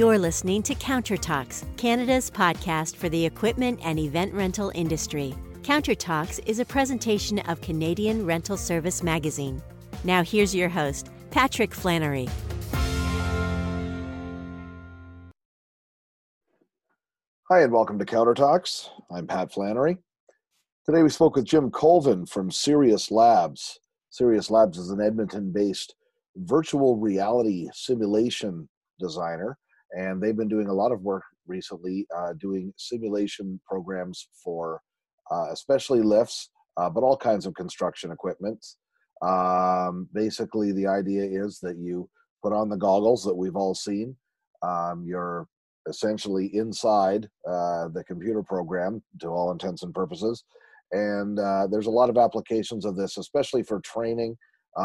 You're listening to Counter Talks, Canada's podcast for the equipment and event rental industry. Counter Talks is a presentation of Canadian Rental Service Magazine. Now, here's your host, Patrick Flannery. Hi, and welcome to Counter Talks. I'm Pat Flannery. Today we spoke with Jim Colvin from Serious Labs. Serious Labs is an Edmonton based virtual reality simulation designer, and they've been doing a lot of work recently uh, doing simulation programs for uh, especially lifts, uh, but all kinds of construction equipment. Um, basically, the idea is that you put on the goggles that we've all seen. Um, you're essentially inside uh, the computer program to all intents and purposes. And uh, there's a lot of applications of this, especially for training,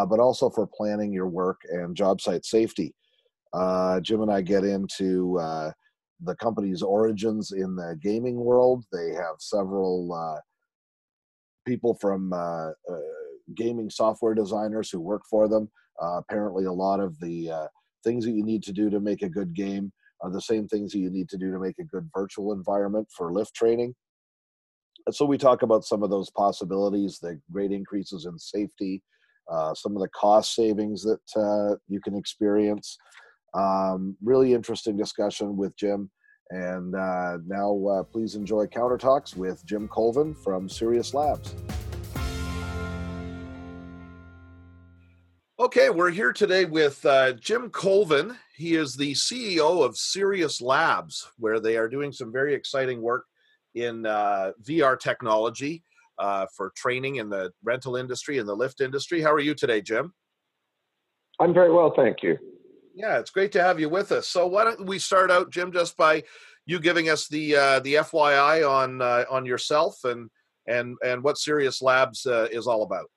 but also for planning your work and job site safety. Uh, Jim and I get into uh, the company's origins in the gaming world. They have several uh, people from gaming software designers who work for them. apparently, a lot of the things that you need to do to make a good game are the same things that you need to do to make a good virtual environment for lift training. And so we talk about some of those possibilities, the great increases in safety, uh, some of the cost savings that uh, you can experience. Um, really interesting discussion with Jim. And uh, now, uh, please enjoy Counter Talks with Jim Colvin from Serious Labs. Okay, we're here today with uh, Jim Colvin. He is the CEO of Serious Labs, where they are doing some very exciting work in uh, VR technology uh, for training in the rental industry and the lift industry. How are you today, Jim? I'm very well, thank you. Yeah, it's great to have you with us. So why don't we start out, Jim, just by you giving us the uh, the FYI on uh, on yourself and and and what Serious Labs uh, is all about.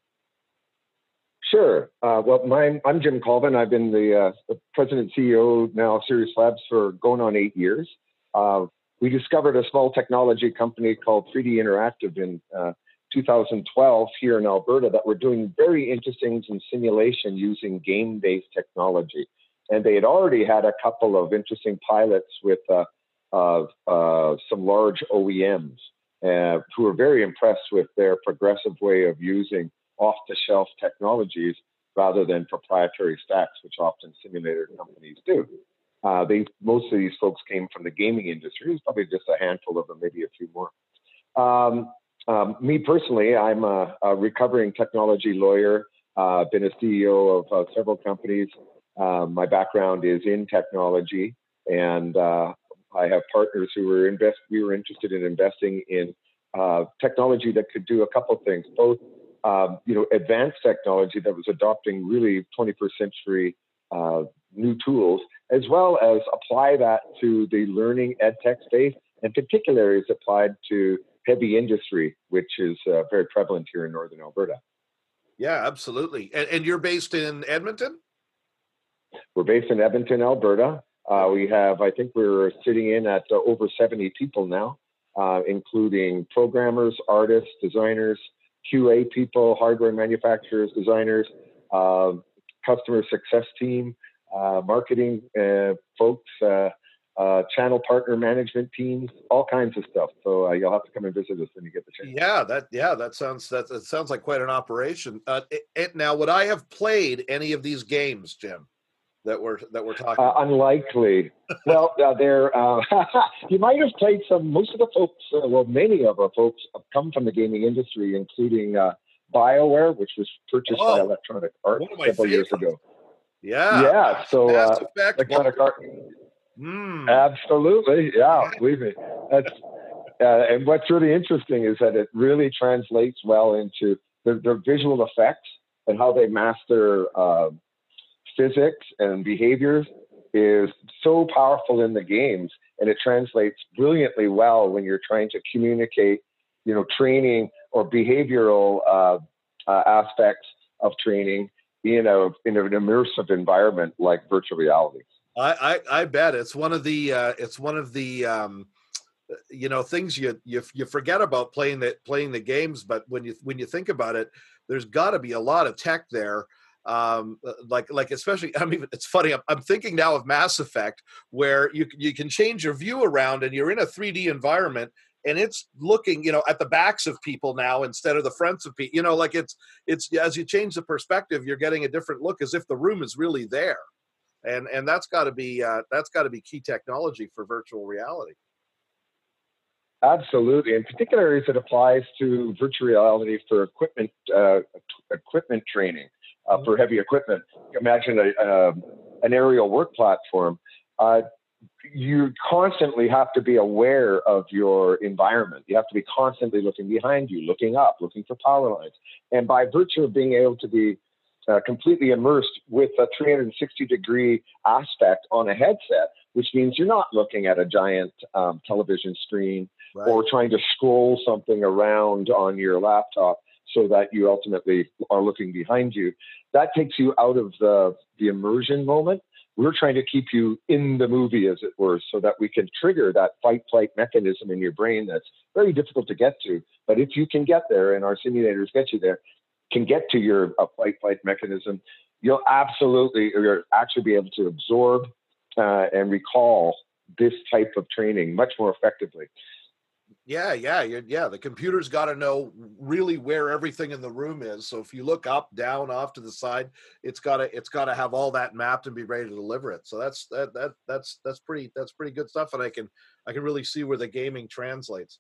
Sure. Uh, well, my, I'm Jim Colvin. I've been the, uh, the president CEO now of Serious Labs for going on eight years. Uh, we discovered a small technology company called 3D Interactive in uh, 2012 here in Alberta that were doing very interesting in simulation using game-based technology. And they had already had a couple of interesting pilots with uh, uh, some large OEMs who were very impressed with their progressive way of using off the shelf technologies rather than proprietary stacks, which often simulator companies do. Uh, they most of these folks came from the gaming industry. There's probably just a handful of them, maybe a few more. Um, um, me personally, I'm a, a recovering technology lawyer. Uh, been a CEO of uh, several companies. Uh, my background is in technology, and uh, I have partners who were invest. We were interested in investing in uh, technology that could do a couple of things, both um, you know, advanced technology that was adopting really 21st century uh, new tools, as well as apply that to the learning ed tech space, and particularly is applied to heavy industry, which is uh, very prevalent here in northern Alberta. Yeah, absolutely. And, and, you're based in Edmonton? We're based in Edmonton, Alberta. Uh, we have, I think, we're sitting in at uh, over 70 people now, uh, including programmers, artists, designers, QA people, hardware manufacturers, designers, uh, customer success team, uh, marketing uh, folks, uh, uh, channel partner management teams, all kinds of stuff. So uh, you'll have to come and visit us when you get the chance. Yeah, that yeah, that sounds that, that sounds like quite an operation. It, it, now, would I have played any of these games, Jim? That we're that we're talking. Uh, unlikely. well, uh, there uh, you might have played some. Most of the folks, uh, well, many of our folks have come from the gaming industry, including uh, BioWare, which was purchased oh, by Electronic Arts several years ago. Yeah. Yeah. So uh, Electronic Arts. Mm. Absolutely. Yeah. Believe me. That's. and what's really interesting is that it really translates well into their, the visual effects and how they master physics and behaviors is so powerful in the games and it translates brilliantly well when you're trying to communicate you know training or behavioral uh, uh, aspects of training in a in an immersive environment like virtual reality. I i, I bet it's one of the uh, it's one of the um, you know things you, you you forget about playing the playing the games but when you when you think about it there's got to be a lot of tech there um, uh, like like especially I mean it's funny I'm, I'm thinking now of Mass Effect where you you can change your view around and you're in a 3D environment and it's looking you know at the backs of people now instead of the fronts of people you know like it's it's as you change the perspective you're getting a different look as if the room is really there. And and that's got to be uh, that's got to be key technology for virtual reality. Absolutely in particular as it applies to virtual reality for equipment uh, equipment training uh, for heavy equipment imagine a, um, an aerial work platform uh, you constantly have to be aware of your environment. You have to be constantly looking behind you, looking up, looking for power lines. And by virtue of being able to be uh, completely immersed with a 360 degree aspect on a headset, which means you're not looking at a giant um, television screen right. or trying to scroll something around on your laptop so that you ultimately are looking behind you. That takes you out of the, the immersion moment we're trying to keep you in the movie, as it were, so that we can trigger that fight flight mechanism in your brain that's very difficult to get to. But if you can get there, and our simulators get you there, can get to your uh, fight flight mechanism, you'll absolutely, you'll actually be able to absorb uh, and recall this type of training much more effectively. Yeah, yeah, yeah. The computer's got to know really where everything in the room is. So if you look up, down, off to the side, it's got to it's got to have all that mapped and be ready to deliver it. So that's that that that's that's pretty that's pretty good stuff, and I can I can really see where the gaming translates.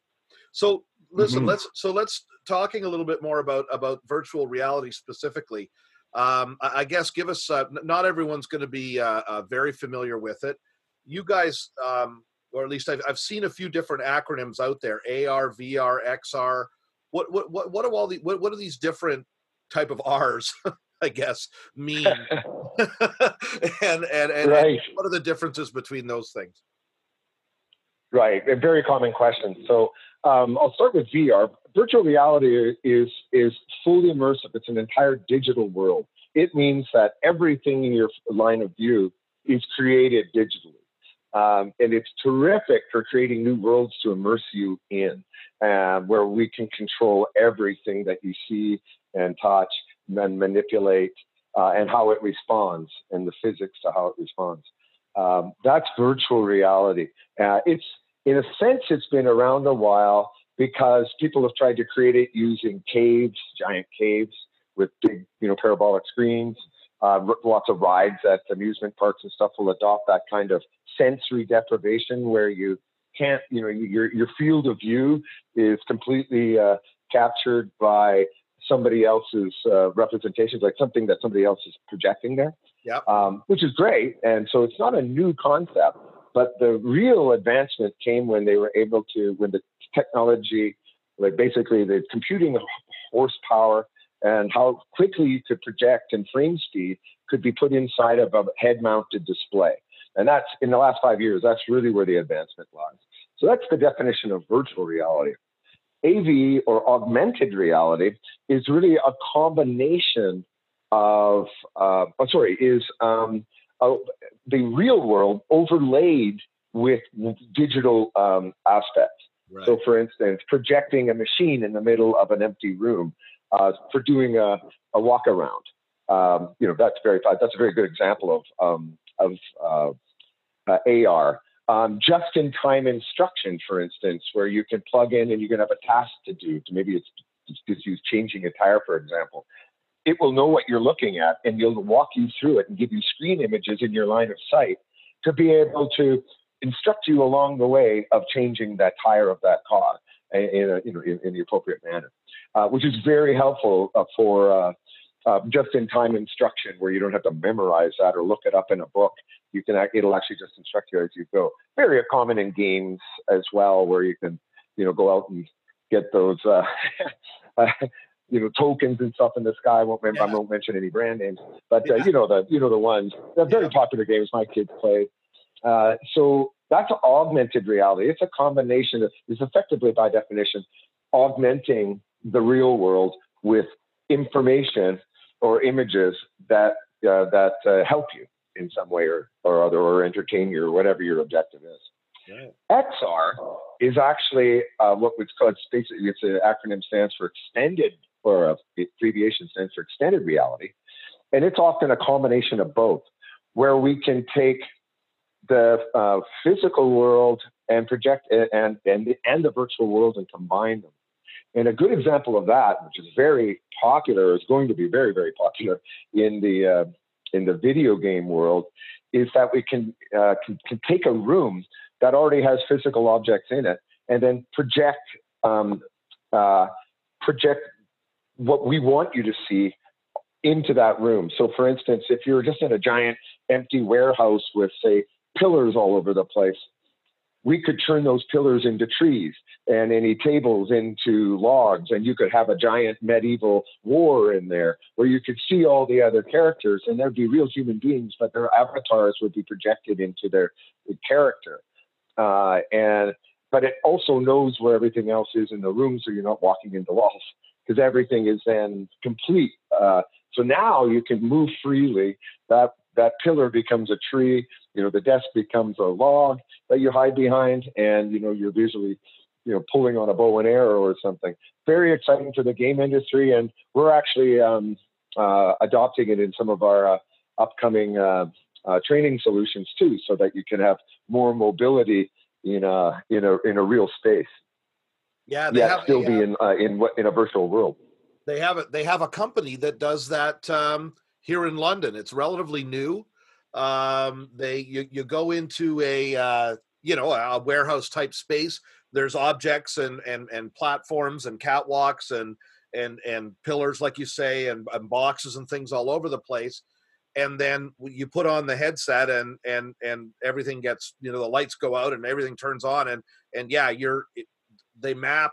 So listen, mm-hmm. let's so let's talking a little bit more about about virtual reality specifically. Um, I, I guess give us uh, not everyone's going to be uh, uh, very familiar with it. You guys. Um, or at least I've, I've seen a few different acronyms out there AR, VR, XR. What, what, what, what do all the, what, what are these different type of R's, I guess, mean? and, and, and, right. and what are the differences between those things? Right, a very common question. So um, I'll start with VR. Virtual reality is is fully immersive. It's an entire digital world. It means that everything in your line of view is created digitally. Um, and it's terrific for creating new worlds to immerse you in, uh, where we can control everything that you see and touch and manipulate uh, and how it responds and the physics to how it responds. Um, that's virtual reality. Uh, it's in a sense, it's been around a while because people have tried to create it using caves, giant caves with big, you know, parabolic screens. Uh, lots of rides at amusement parks and stuff will adopt that kind of sensory deprivation where you can't, you know, your your field of view is completely uh, captured by somebody else's uh, representations, like something that somebody else is projecting there. Yeah. Um, which is great, and so it's not a new concept, but the real advancement came when they were able to, when the technology, like basically the computing horsepower and how quickly you could project and frame speed could be put inside of a head mounted display. And that's in the last five years, that's really where the advancement lies. So that's the definition of virtual reality. AV or augmented reality is really a combination of, uh, oh, sorry, is um, uh, the real world overlaid with digital um, aspects. Right. So, for instance, projecting a machine in the middle of an empty room uh, for doing a, a walk around. Um, you know, that's very that's a very good example of um, of uh, uh, AR. Um, just in time instruction, for instance, where you can plug in and you can have a task to do. Maybe it's just use changing a tire, for example. It will know what you're looking at and it'll walk you through it and give you screen images in your line of sight to be able to instruct you along the way of changing that tire of that car in, a, you know, in, in the appropriate manner, uh, which is very helpful uh, for uh, uh, just-in-time instruction, where you don't have to memorize that or look it up in a book. You can it'll actually just instruct you as you go. Very common in games as well, where you can you know go out and get those. Uh, you know tokens and stuff in the sky. I won't, yeah. I won't mention any brand names, but uh, you know the you know the ones. They're very yeah. popular games my kids play. Uh, so that's augmented reality. It's a combination of, is effectively by definition, augmenting the real world with information or images that, uh, that uh, help you in some way or, or other, or entertain you, or whatever your objective is. Right. XR is actually uh, what was called, basically, it's an acronym stands for extended, or abbreviation stands for extended reality. and it's often a combination of both, where we can take the uh, physical world and project and, and and the virtual world and combine them. And a good example of that, which is very popular, is going to be very very popular in the uh, in the video game world, is that we can, uh, can, can take a room that already has physical objects in it and then project um, uh, project what we want you to see into that room. So, for instance, if you're just in a giant empty warehouse with, say, pillars all over the place, we could turn those pillars into trees and any tables into logs, and you could have a giant medieval war in there where you could see all the other characters, and there'd be real human beings, but their avatars would be projected into their character. Uh, and but it also knows where everything else is in the room, so you're not walking into walls because everything is then complete. Uh, so now you can move freely. That that pillar becomes a tree. You know, the desk becomes a log that you hide behind, and you know you're visually, you know, pulling on a bow and arrow or something. Very exciting for the game industry, and we're actually um, uh, adopting it in some of our uh, upcoming uh, uh training solutions too, so that you can have more mobility in a in a in a real space. Yeah, they have, still be in uh, in in a virtual world. They have it. They have a company that does that um, here in London. It's relatively new. Um, they you, you go into a uh, you know a warehouse type space. There's objects and and and platforms and catwalks and and and pillars, like you say, and, and boxes and things all over the place and then you put on the headset and and and everything gets you know the lights go out and everything turns on and and yeah you're they map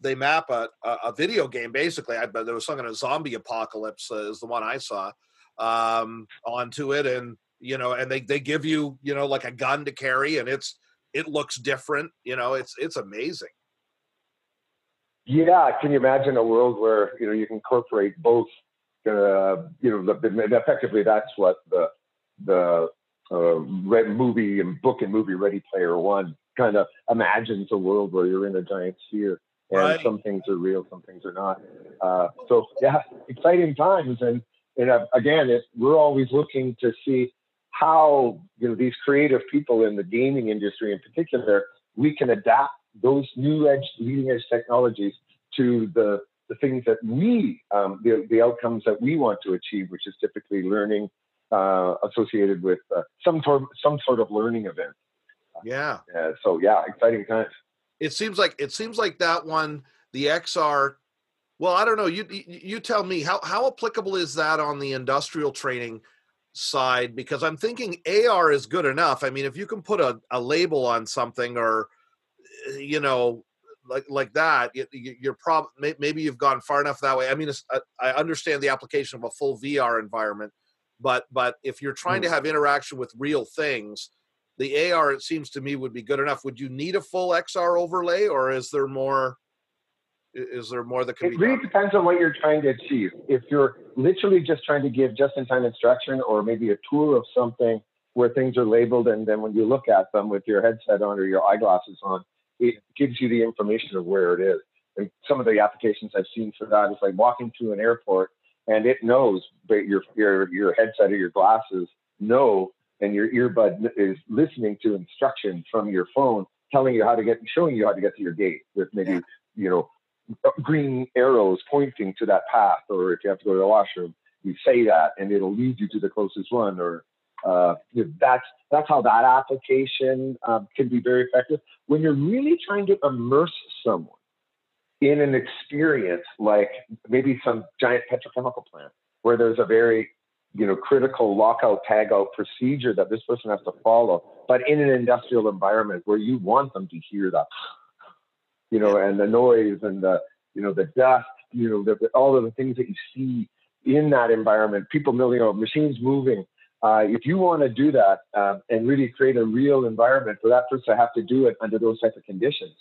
they map a, a video game basically. I, there was something a zombie apocalypse uh, is the one i saw um onto it and you know and they they give you you know like a gun to carry and it's it looks different you know it's it's amazing. Yeah can you imagine a world where you know you can incorporate both uh, you know, the, effectively that's what the the uh, movie and book and movie Ready Player One kind of imagines a world where you're in a giant sphere and right. some things are real, some things are not. Uh, so yeah, exciting times, and and uh, again, it, we're always looking to see how you know these creative people in the gaming industry, in particular, we can adapt those new edge, leading edge technologies to the the things that we, um, the, the outcomes that we want to achieve, which is typically learning uh, associated with uh, some sort of, some sort of learning event. Yeah. Uh, so yeah, exciting times. It seems like it seems like that one, the XR. Well, I don't know. You you tell me how how applicable is that on the industrial training side? Because I'm thinking AR is good enough. I mean, if you can put a, a label on something or eh, you know like like that, you're probably maybe you've gone far enough that way. I mean, I understand the application of a full VR environment, but but if you're trying mm. to have interaction with real things, the AR it seems to me would be good enough. Would you need a full XR overlay, or is there more? Is there more that can it really done? depends on what you're trying to achieve. If you're literally just trying to give just-in-time instruction, or maybe a tour of something where things are labeled, and then when you look at them with your headset on or your eyeglasses on, it gives you the information of where it is. And some of the applications I've seen for that is like walking through an airport and it knows, but your your your headset or your glasses know, and your earbud is listening to instructions from your phone, telling you how to get, showing you how to get to your gate with maybe yeah. you know green arrows pointing to that path, or if you have to go to the washroom, you say that, and it'll lead you to the closest one, or uh, you know, that's that's how that application um, can be very effective. When you're really trying to immerse someone in an experience like maybe some giant petrochemical plant where there's a very you know critical lockout tagout procedure that this person has to follow, but in an industrial environment where you want them to hear that, you know, and the noise and the you know the dust, you know, the, all of the things that you see in that environment, people, milling know, machines moving uh, if you want to do that um, and really create a real environment for that person to have to do it under those type of conditions,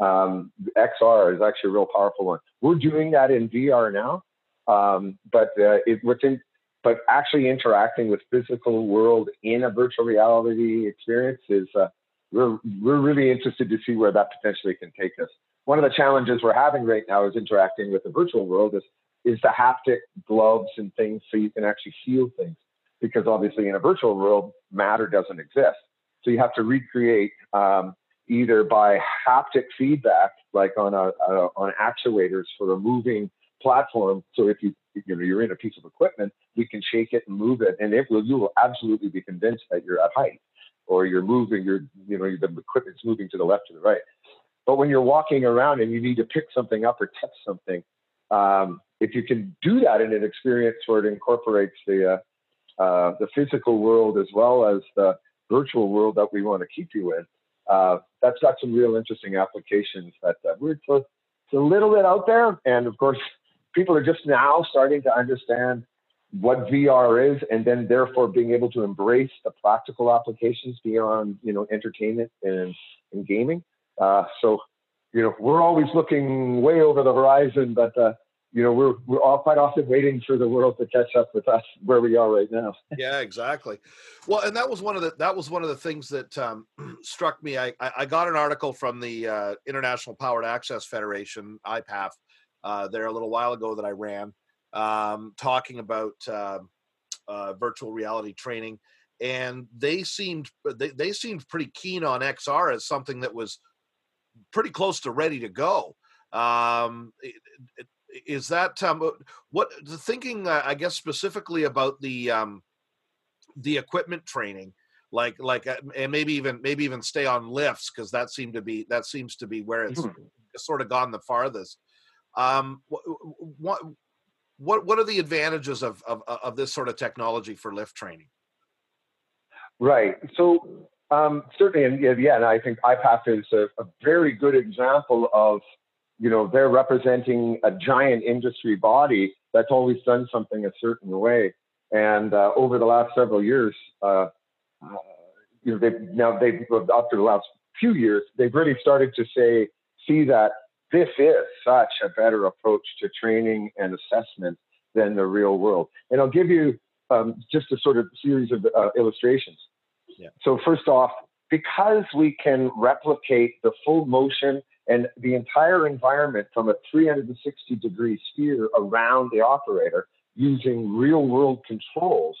um, XR is actually a real powerful one. We're doing that in VR now, um, but uh, it, within, but actually interacting with physical world in a virtual reality experience is uh, we're we're really interested to see where that potentially can take us. One of the challenges we're having right now is interacting with the virtual world is is the haptic gloves and things so you can actually feel things. Because obviously in a virtual world, matter doesn't exist. So you have to recreate um, either by haptic feedback, like on a, a, on actuators for a moving platform. So if you you know you're in a piece of equipment, we can shake it and move it, and it will you will absolutely be convinced that you're at height, or you're moving. You're you know the equipment's moving to the left or the right. But when you're walking around and you need to pick something up or touch something, um, if you can do that in an experience where it incorporates the uh, uh, the physical world as well as the virtual world that we want to keep you in, uh, that's got some real interesting applications that uh, we're a, it's a little bit out there. And of course, people are just now starting to understand what VR is, and then therefore being able to embrace the practical applications beyond you know entertainment and, and gaming. Uh, so, you know, we're always looking way over the horizon, but uh, you know, we're we're all quite often waiting for the world to catch up with us where we are right now. yeah, exactly. Well, and that was one of the that was one of the things that um, struck me. I I got an article from the uh, International Powered Access Federation (IPAF) uh, there a little while ago that I ran, um, talking about uh, uh virtual reality training, and they seemed they, they seemed pretty keen on XR as something that was pretty close to ready to go. Um, is that um, uh, what the thinking? Uh, I guess specifically about the um, the equipment training, like like uh, and maybe even maybe even stay on lifts because that seemed to be that seems to be where it's mm-hmm. sort of gone the farthest. Um, what what what are the advantages of, of of this sort of technology for lift training? Right. So um, certainly, and yeah, and I think IPAF is a, a, very good example of, you know, they're representing a giant industry body that's always done something a certain way. And uh, over the last several years, uh, uh, you know, they've now they've after the last few years, they've really started to say, see that this is such a better approach to training and assessment than the real world. And I'll give you um, just a sort of series of uh, illustrations. Yeah. So first off, because we can replicate the full motion and the entire environment from a 360 degree sphere around the operator using real world controls,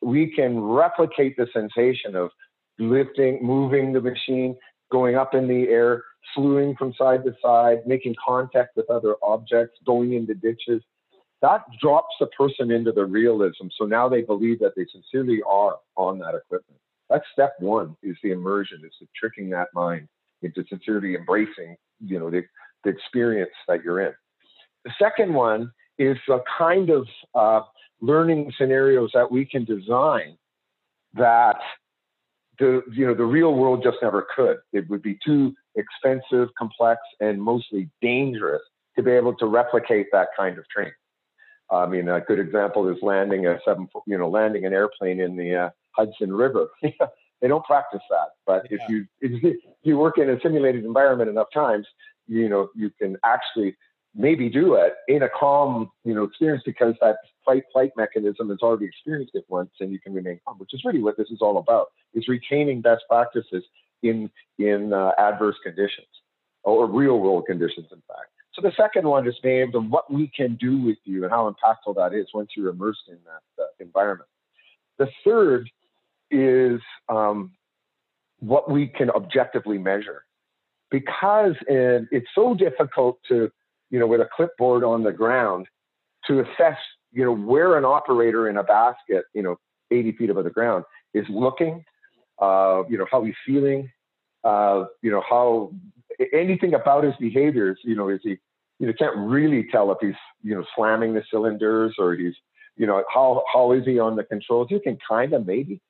we can replicate the sensation of lifting, moving the machine, going up in the air, slewing from side to side, making contact with other objects, going into ditches. That drops the person into the realism. So now they believe that they sincerely are on that equipment. That's step one is the immersion, is the tricking that mind into sincerely embracing, you know, the, the experience that you're in. The second one is a kind of uh, learning scenarios that we can design that the you know the real world just never could. It would be too expensive, complex, and mostly dangerous to be able to replicate that kind of training. I mean, a good example is landing a seven, you know, landing an airplane in the uh, Hudson River. they don't practice that, but yeah. if you if you work in a simulated environment enough times, you know you can actually maybe do it in a calm, you know, experience because that fight flight mechanism has already experienced it once, and you can remain calm, which is really what this is all about: is retaining best practices in in uh, adverse conditions or real world conditions, in fact. So the second one is named to what we can do with you and how impactful that is once you're immersed in that uh, environment. The third is um, what we can objectively measure. Because in, it's so difficult to, you know, with a clipboard on the ground, to assess, you know, where an operator in a basket, you know, 80 feet above the ground is looking, uh, you know, how he's feeling, uh, you know, how anything about his behaviors, you know, is he, you know, can't really tell if he's, you know, slamming the cylinders or he's, you know, how, how is he on the controls? You can kind of maybe,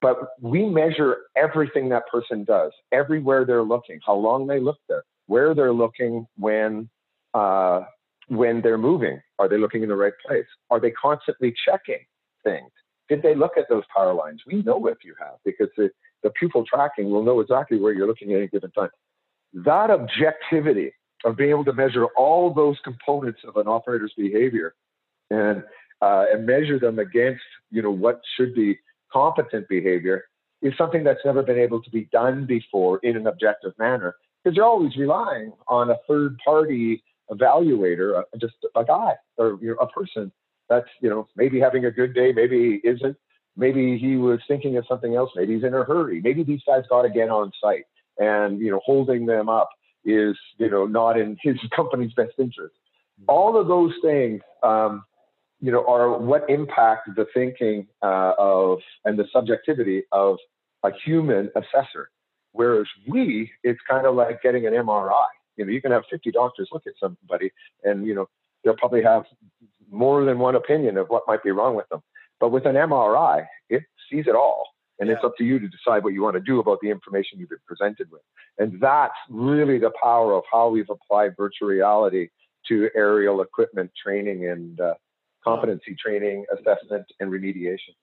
but we measure everything that person does, everywhere they're looking, how long they look there, where they're looking when uh, when they're moving. Are they looking in the right place? Are they constantly checking things? Did they look at those power lines? We know if you have because the, the pupil tracking will know exactly where you're looking at any given time. That objectivity of being able to measure all those components of an operator's behavior and uh, and measure them against you know what should be competent behavior is something that's never been able to be done before in an objective manner because you're always relying on a third party evaluator, uh, just a guy or you know, a person that's you know maybe having a good day, maybe he isn't, maybe he was thinking of something else, maybe he's in a hurry, maybe these guys got to get on site, and you know holding them up is you know not in his company's best interest. Mm-hmm. All of those things, um, you know, are what impact the thinking uh, of and the subjectivity of a human assessor. Whereas we, it's kind of like getting an MRI. You know, you can have 50 doctors look at somebody, and you know they'll probably have more than one opinion of what might be wrong with them. But with an MRI, it sees it all. And yeah. it's up to you to decide what you want to do about the information you've been presented with. And that's really the power of how we've applied virtual reality to aerial equipment training and uh, competency training, assessment, and remediation.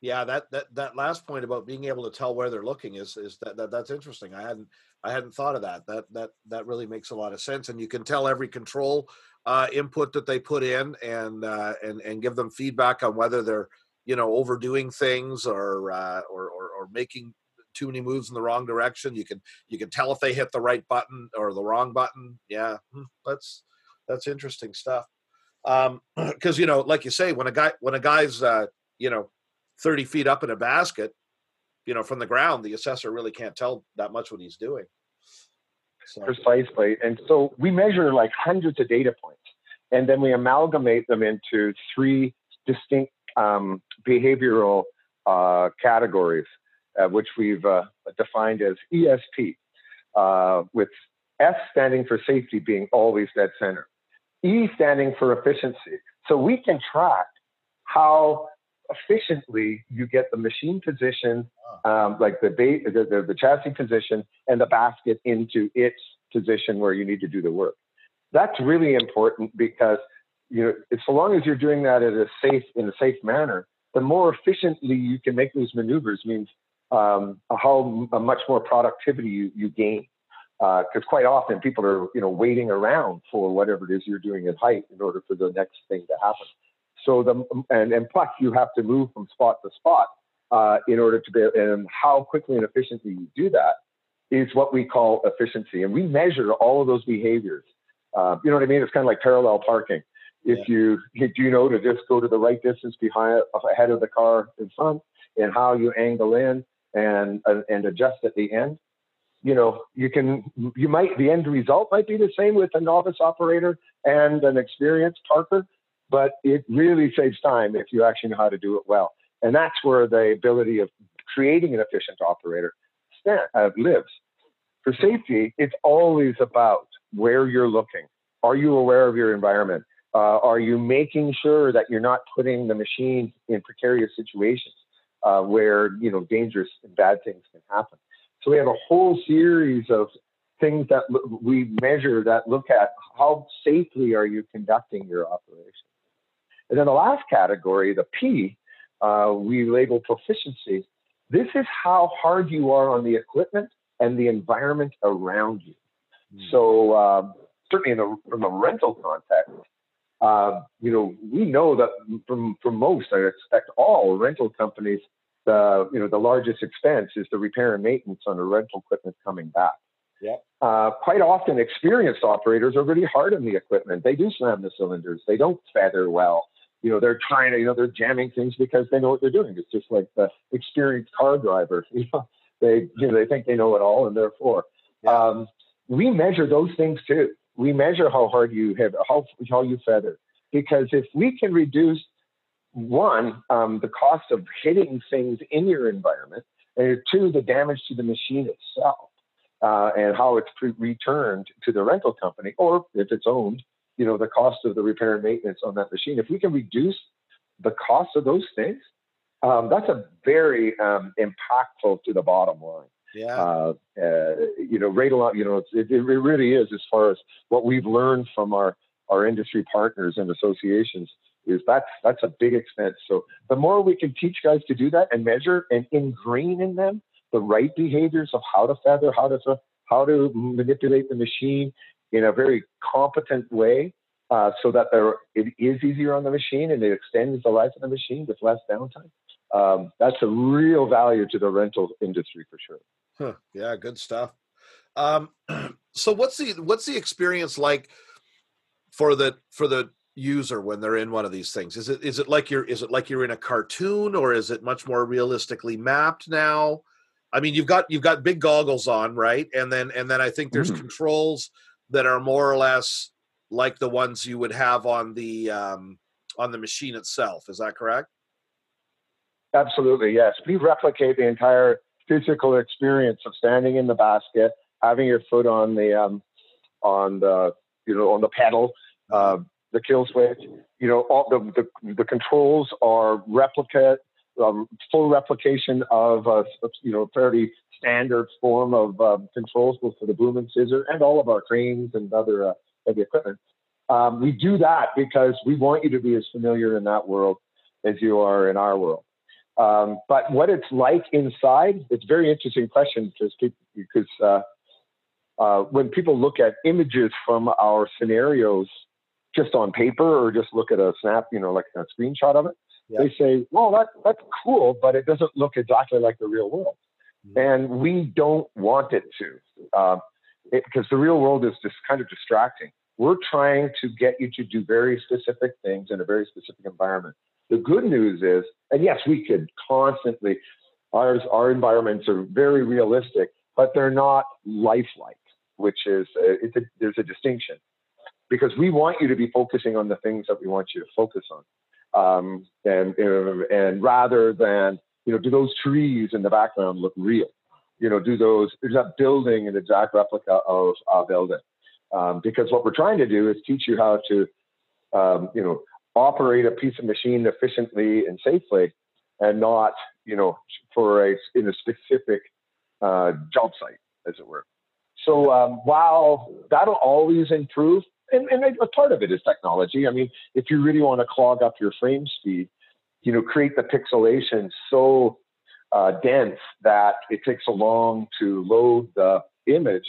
Yeah, that, that that last point about being able to tell where they're looking is is that, that that's interesting. I hadn't I hadn't thought of that. That that that really makes a lot of sense. And you can tell every control uh, input that they put in and uh, and and give them feedback on whether they're you know overdoing things or, uh, or, or or making too many moves in the wrong direction. You can you can tell if they hit the right button or the wrong button. Yeah, hmm, that's that's interesting stuff. Um, because you know, like you say, when a guy when a guy's uh, you know thirty feet up in a basket, you know, from the ground, the assessor really can't tell that much what he's doing. So. Precisely, and so we measure like hundreds of data points, and then we amalgamate them into three distinct um, behavioral uh, categories, uh, which we've uh, defined as ESP, uh, with S standing for safety being always dead center, E standing for efficiency. So we can track how efficiently you get the machine position, um, like the, ba- the, the, the chassis position and the basket into its position where you need to do the work. That's really important because you know, so long as you're doing that in a safe in a safe manner, the more efficiently you can make those maneuvers means um, how much more productivity you, you gain because uh, quite often people are you know waiting around for whatever it is you're doing at height in order for the next thing to happen. So the and, and plus you have to move from spot to spot uh, in order to be and how quickly and efficiently you do that is what we call efficiency, and we measure all of those behaviors. Uh, you know what I mean? It's kind of like parallel parking. If yeah. you do you know to just go to the right distance behind ahead of the car in front, and how you angle in and and adjust at the end you know, you can, you might, the end result might be the same with a novice operator and an experienced parker, but it really saves time if you actually know how to do it well. And that's where the ability of creating an efficient operator uh, lives. For safety, it's always about where you're looking. Are you aware of your environment? Uh, are you making sure that you're not putting the machine in precarious situations uh, where you know dangerous and bad things can happen? So we have a whole series of things that we measure that look at how safely are you conducting your operation. And then the last category, the P, uh, we label proficiency. This is how hard you are on the equipment and the environment around you. Mm. So um, certainly in a, from a rental context, uh, you know, we know that from, from most, I expect all rental companies, the you know the largest expense is the repair and maintenance on the rental equipment coming back. Yeah. Uh, quite often, experienced operators are really hard on the equipment. They do slam the cylinders. They don't feather well. You know, they're trying to, you know, they're jamming things because they know what they're doing. It's just like the experienced car driver. You know, they, you know, they think they know it all, and therefore, um, we measure those things too. We measure how hard you have, how how you feather, because if we can reduce one, um, the cost of hitting things in your environment, and two, the damage to the machine itself uh, and how it's pre- returned to the rental company, or if it's owned, you know, the cost of the repair and maintenance on that machine. If we can reduce the cost of those things, um, that's a very um, impactful to the bottom line. Yeah. Uh, uh, you know, right along, you know, it, it really is as far as what we've learned from our, our industry partners and associations is that's that's a big expense. So the more we can teach guys to do that and measure and ingrain in them the right behaviors of how to feather, how to how to manipulate the machine in a very competent way, uh, so that there, it is easier on the machine and it extends the life of the machine with less downtime. Um, that's a real value to the rental industry for sure. Huh. Yeah, good stuff. Um, so what's the what's the experience like? for the for the user when they're in one of these things? Is it is it like you're is it like you're in a cartoon or is it much more realistically mapped now? I mean, you've got you've got big goggles on, right? And then and then I think there's mm. controls that are more or less like the ones you would have on the um, on the machine itself. Is that correct? Absolutely, yes. We replicate the entire physical experience of standing in the basket, having your foot on the um, on the you know on the pedal, uh, the kill switch. You know, all the the, the controls are replicate um, full replication of a you know fairly standard form of um, controls both for the boom and scissor and all of our cranes and other uh, heavy equipment. Um, we do that because we want you to be as familiar in that world as you are in our world. Um, but what it's like inside, it's a very interesting question because because uh, uh, when people look at images from our scenarios just on paper or just look at a snap, you know, like a screenshot of it, yeah. they say, "Well, that that's cool, but it doesn't look exactly like the real world." Mm-hmm. And we don't want it to, because uh, the real world is just kind of distracting. We're trying to get you to do very specific things in a very specific environment. The good news is, and yes, we could constantly, ours, our environments are very realistic, but they're not lifelike, which is, uh, it's a, there's a distinction because we want you to be focusing on the things that we want you to focus on. Um, and, uh, and rather than, you know, do those trees in the background look real? You know, do those, is that building an exact replica of a building? Um, because what we're trying to do is teach you how to, um, you know, operate a piece of machine efficiently and safely and not, you know, for a, in a specific uh, job site, as it were. So um, while that'll always improve, and, and a part of it is technology. I mean, if you really want to clog up your frame speed, you know, create the pixelation so uh, dense that it takes so long to load the image,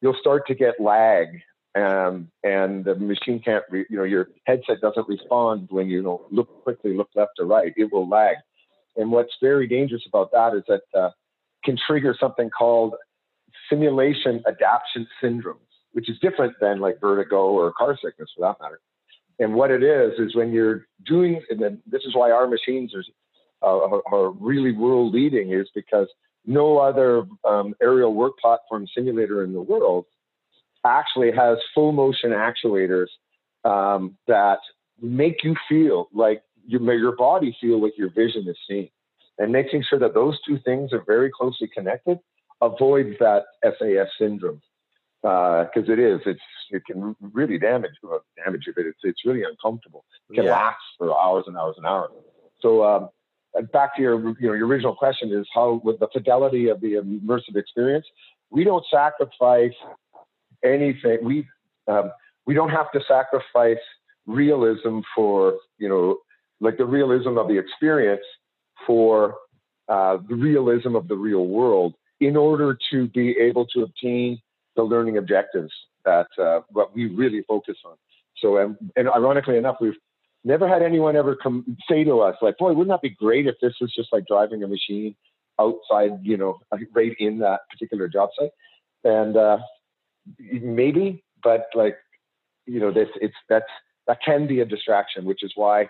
you'll start to get lag um, and the machine can't, re- you know, your headset doesn't respond when you know look quickly, look left or right. It will lag. And what's very dangerous about that is that uh, can trigger something called simulation adaptation syndrome, which is different than like vertigo or car sickness for that matter. And what it is is when you're doing, and then this is why our machines are, are really world leading, is because no other um, aerial work platform simulator in the world actually has full motion actuators um, that make you feel like you make your body feel what your vision is seeing. And making sure that those two things are very closely connected avoids that SAS syndrome. Because uh, it is, it's it can really damage well, damage you, but it's it's really uncomfortable. It can yeah. last for hours and hours and hours. So um, back to your you know your original question is how with the fidelity of the immersive experience, we don't sacrifice anything. We um, we don't have to sacrifice realism for you know like the realism of the experience for uh, the realism of the real world in order to be able to obtain the learning objectives that uh, what we really focus on. So and, and ironically enough, we've never had anyone ever come say to us like, "Boy, wouldn't that be great if this was just like driving a machine outside, you know, right in that particular job site?" And uh, maybe, but like, you know, this it's that's that can be a distraction, which is why,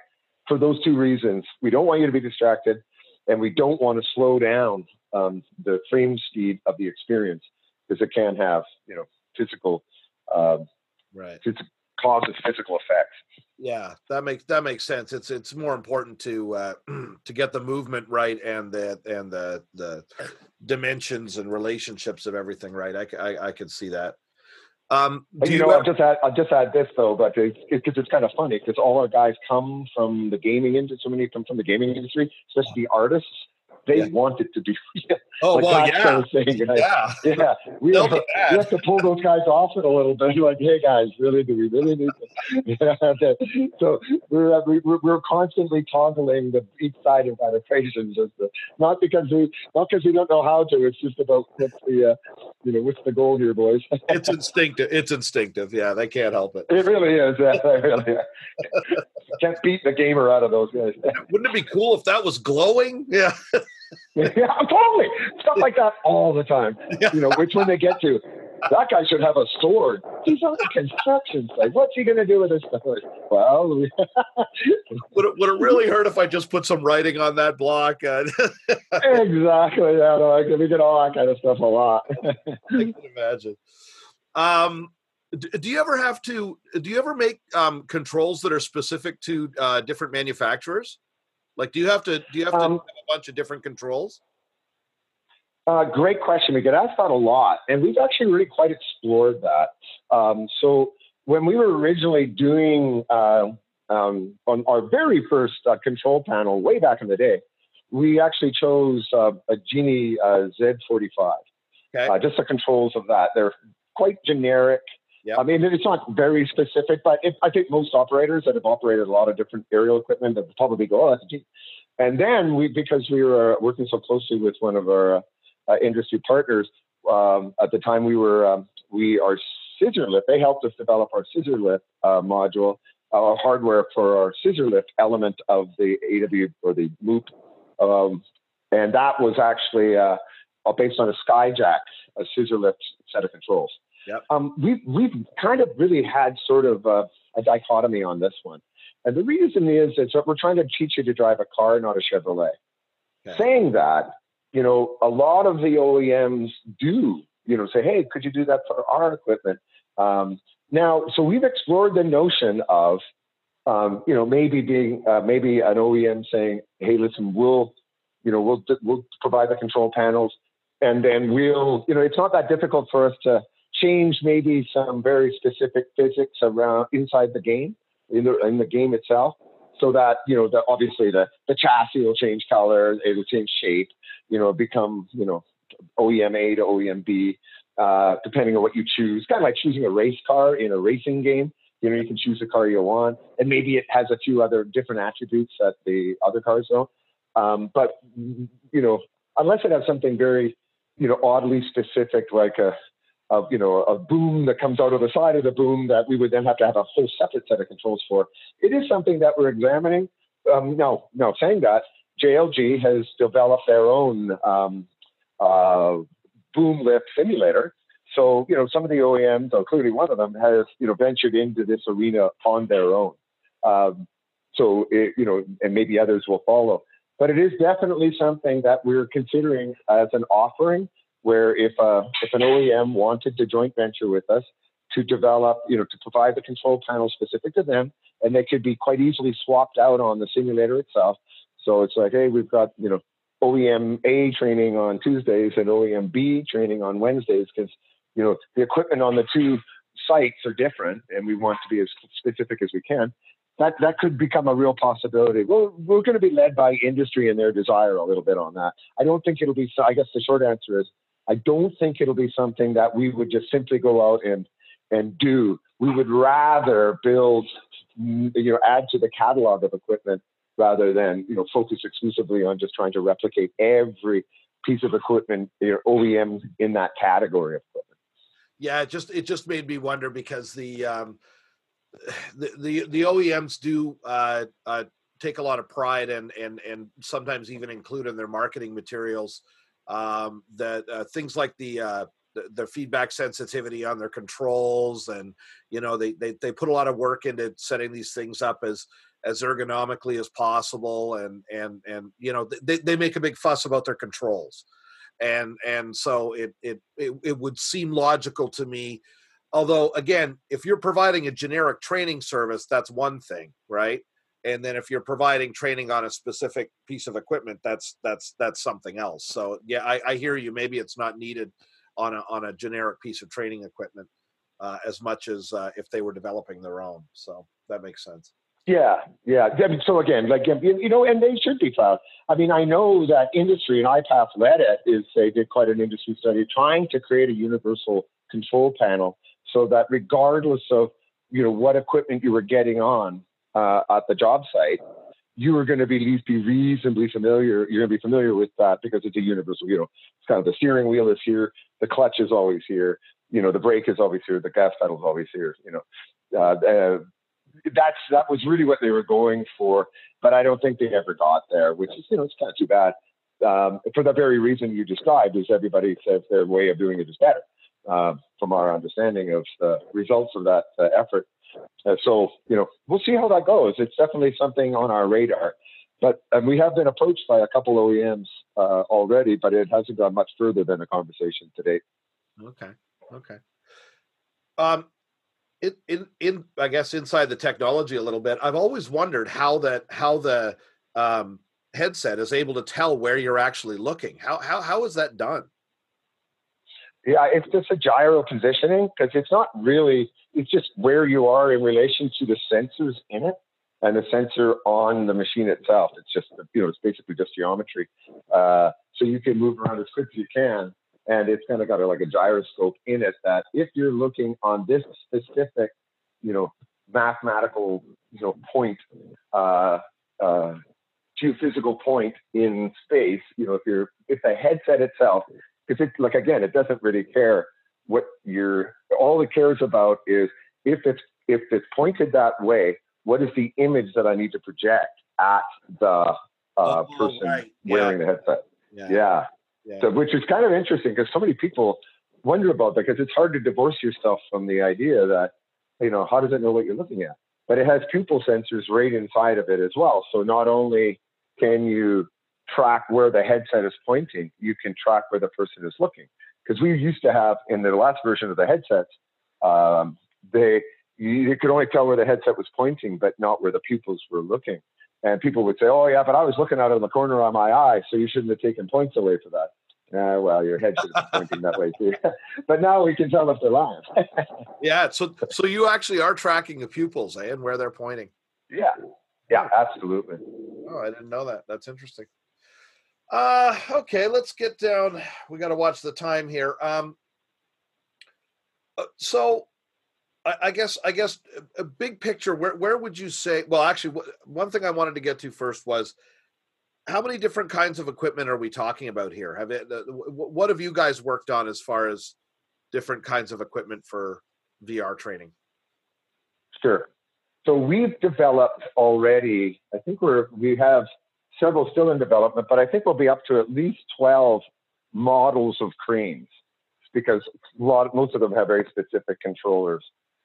for those two reasons, we don't want you to be distracted, and we don't want to slow down um, the frame speed of the experience because it can have, you know, physical, um, right, phys- causes physical effects. Yeah, that makes that makes sense. It's it's more important to uh, to get the movement right and the and the the dimensions and relationships of everything right. I I, I can see that. Um, you, you know, I'll just add, I'll just add this though, but because it's, it's, it's, kind of funny because all our guys come from the gaming industry. So many come from the gaming industry, especially the artists they yeah. want it to be. Oh like well, yeah. Kind of thing, yeah, yeah. We have, we have, to pull those guys off it a little bit. Like, hey guys, really, do we really need to? so we're, we're we're constantly toggling the each side of that equation, just to, not because we not because we don't know how to. It's just about what's the uh, you know what's the goal here, boys. it's instinctive. It's instinctive. Yeah, they can't help it. It really is. Yeah, really. Can't beat the gamer out of those guys. Wouldn't it be cool if that was glowing? Yeah. yeah, totally. Stuff like that all the time. You know, which one they get to, that guy should have a sword. He's on a construction site. What's he going to do with this sword? Well, would it, would it really hurt if I just put some writing on that block? exactly. Yeah, no, we get all that kind of stuff a lot. I can imagine. Um, do you ever have to? Do you ever make um, controls that are specific to uh, different manufacturers? Like, do you have to? Do you have to um, have a bunch of different controls? Uh, great question. We get asked that a lot, and we've actually really quite explored that. Um, so when we were originally doing uh, um, on our very first uh, control panel way back in the day, we actually chose uh, a Genie uh, Z45. Okay. Uh, just the controls of that. They're quite generic. I mean, it's not very specific, but I think most operators that have operated a lot of different aerial equipment would probably go, oh, that's Genie. And then we, because we were working so closely with one of our uh, industry partners. Um, at the time, we were um, we our scissor lift. They helped us develop our scissor lift uh, module, uh, hardware for our scissor lift element of the AW or the loop, um, and that was actually uh, based on a Skyjack, a scissor lift set of controls. Yep. Um, we've we've kind of really had sort of a, a dichotomy on this one, and the reason is is that we're trying to teach you to drive a car, not a Chevrolet. Okay. Saying that, you know, a lot of the OEMs do, you know, say, hey, could you do that for our equipment? Um, now, so we've explored the notion of, um, you know, maybe being, uh, maybe an OEM saying, hey, listen, we'll, you know, we'll, we'll provide the control panels and then we'll, you know, it's not that difficult for us to change maybe some very specific physics around inside the game, in the, in the game itself so that you know the, obviously the the chassis will change color, it will change shape, you know, become you know OEM A to OEM B, uh, depending on what you choose. Kind of like choosing a race car in a racing game. You know, you can choose the car you want, and maybe it has a few other different attributes that the other cars don't. Um, but you know, unless it has something very, you know, oddly specific, like a of you know a boom that comes out of the side of the boom that we would then have to have a whole separate set of controls for. It is something that we're examining. Um, no, no, saying that JLG has developed their own um, uh, boom lift simulator. So you know some of the OEMs, including one of them, has you know ventured into this arena on their own. Um, so it, you know, and maybe others will follow. But it is definitely something that we're considering as an offering where if uh, if an OEM wanted to joint venture with us to develop, you know, to provide the control panel specific to them, and they could be quite easily swapped out on the simulator itself. So it's like, hey, we've got you know OEM A training on Tuesdays and OEM B training on Wednesdays because you know the equipment on the two sites are different, and we want to be as specific as we can. That that could become a real possibility. Well, we're going to be led by industry and their desire a little bit on that. I don't think it'll be. I guess the short answer is I don't think it'll be something that we would just simply go out and and do. We would rather build, you know, add to the catalog of equipment rather than you know focus exclusively on just trying to replicate every piece of equipment, you know, OEM in that category of equipment. Yeah, it just it just made me wonder because the um, the, the the OEMs do uh, uh, take a lot of pride and and and sometimes even include in their marketing materials um, that uh, things like the, uh, the, feedback sensitivity on their controls and you know they, they they put a lot of work into setting these things up as as ergonomically as possible and and and you know they, they make a big fuss about their controls. And and so it it it, it would seem logical to me although again if you're providing a generic training service that's one thing right and then if you're providing training on a specific piece of equipment that's that's that's something else. So yeah i, I hear you. Maybe it's not needed on a on a generic piece of training equipment uh, as much as uh, if they were developing their own. So that makes sense. Yeah yeah. So again like you know and they should be found. I mean i know that industry and IPAF led it is they did quite an industry study trying to create a universal control panel so that regardless of you know what equipment you were getting on uh, at the job site, you are going to be at least be reasonably familiar. You're going to be familiar with that because it's a universal. You know, it's kind of the steering wheel is here, the clutch is always here. You know, the brake is always here, the gas pedal is always here. You know, uh, uh, that's that was really what they were going for, but I don't think they ever got there, which is you know it's kind of too bad. Um, for the very reason you described, is everybody says their way of doing it is better. uh, from our understanding of the results of that uh, effort. Uh, so, you know, we'll see how that goes. It's definitely something on our radar. But and we have been approached by a couple OEMs uh, already, but it hasn't gone much further than a conversation to date. Okay. Okay. Um, in, in, in, I guess inside the technology a little bit, I've always wondered how that, how the um, headset is able to tell where you're actually looking. How, how, how is that done? Yeah, it's just a gyro positioning because it's not really, it's just where you are in relation to the sensors in it and the sensor on the machine itself. It's just, you know, it's basically just geometry. Uh, so you can move around as quick as you can. And it's kind of got a, like a gyroscope in it that if you're looking on this specific, you know, mathematical, you know, point, uh, uh, geophysical point in space, you know, if you're, if the headset itself, because it, like, again, it doesn't really care what you're, all it cares about is if it's, if it's pointed that way, what is the image that I need to project at the uh, oh, person right. wearing yeah. the headset? Yeah. yeah. yeah. So, which is kind of interesting because so many people wonder about that because it's hard to divorce yourself from the idea that, you know, how does it know what you're looking at? But it has pupil sensors right inside of it as well. So not only can you track where the headset is pointing, you can track where the person is looking. Because we used to have in the last version of the headsets, um, they you, could only tell where the headset was pointing, but not where the pupils were looking. And people would say, "Oh yeah, but I was looking out of the corner of my eye, so you shouldn't have taken points away for that." Uh, well, your head should be pointing that way too. but now we can tell if they're lying. yeah. So, so you actually are tracking the pupils, eh, and where they're pointing. Yeah. Yeah. Absolutely. Oh, I didn't know that. That's interesting. Uh, okay, let's get down. We got to watch the time here. Um, uh, so I, guess I guess a big picture. Where where would you say? Well, actually, one thing I wanted to get to first was how many different kinds of equipment are we talking about here? Have it? What have you guys worked on as far as different kinds of equipment for VR training? Sure. So we've developed already. I think we're we have several still in development, but I think we'll be up to at least twelve models of cranes because lot most of them have very specific controllers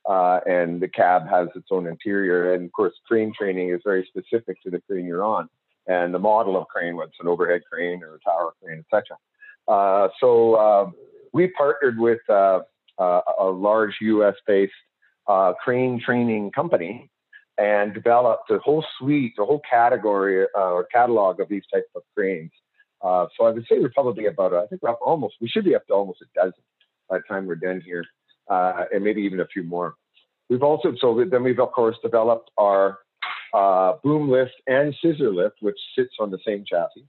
uh, and the cab has its own interior. And of course, crane training is very specific to the crane you're on and the model of crane, whether it's an overhead crane or a tower crane, etc. Uh, so uh, we partnered with uh, uh, a large U.S.-based uh, crane training company and developed a whole suite, a whole category or catalog of these types of cranes. so I would say we're probably about, I think we're up almost, we should be up to almost a dozen by the time we're done here uh, and maybe even a few more. We've also, so then we've of course developed our uh, boom lift and scissor lift, which sits on the same chassis.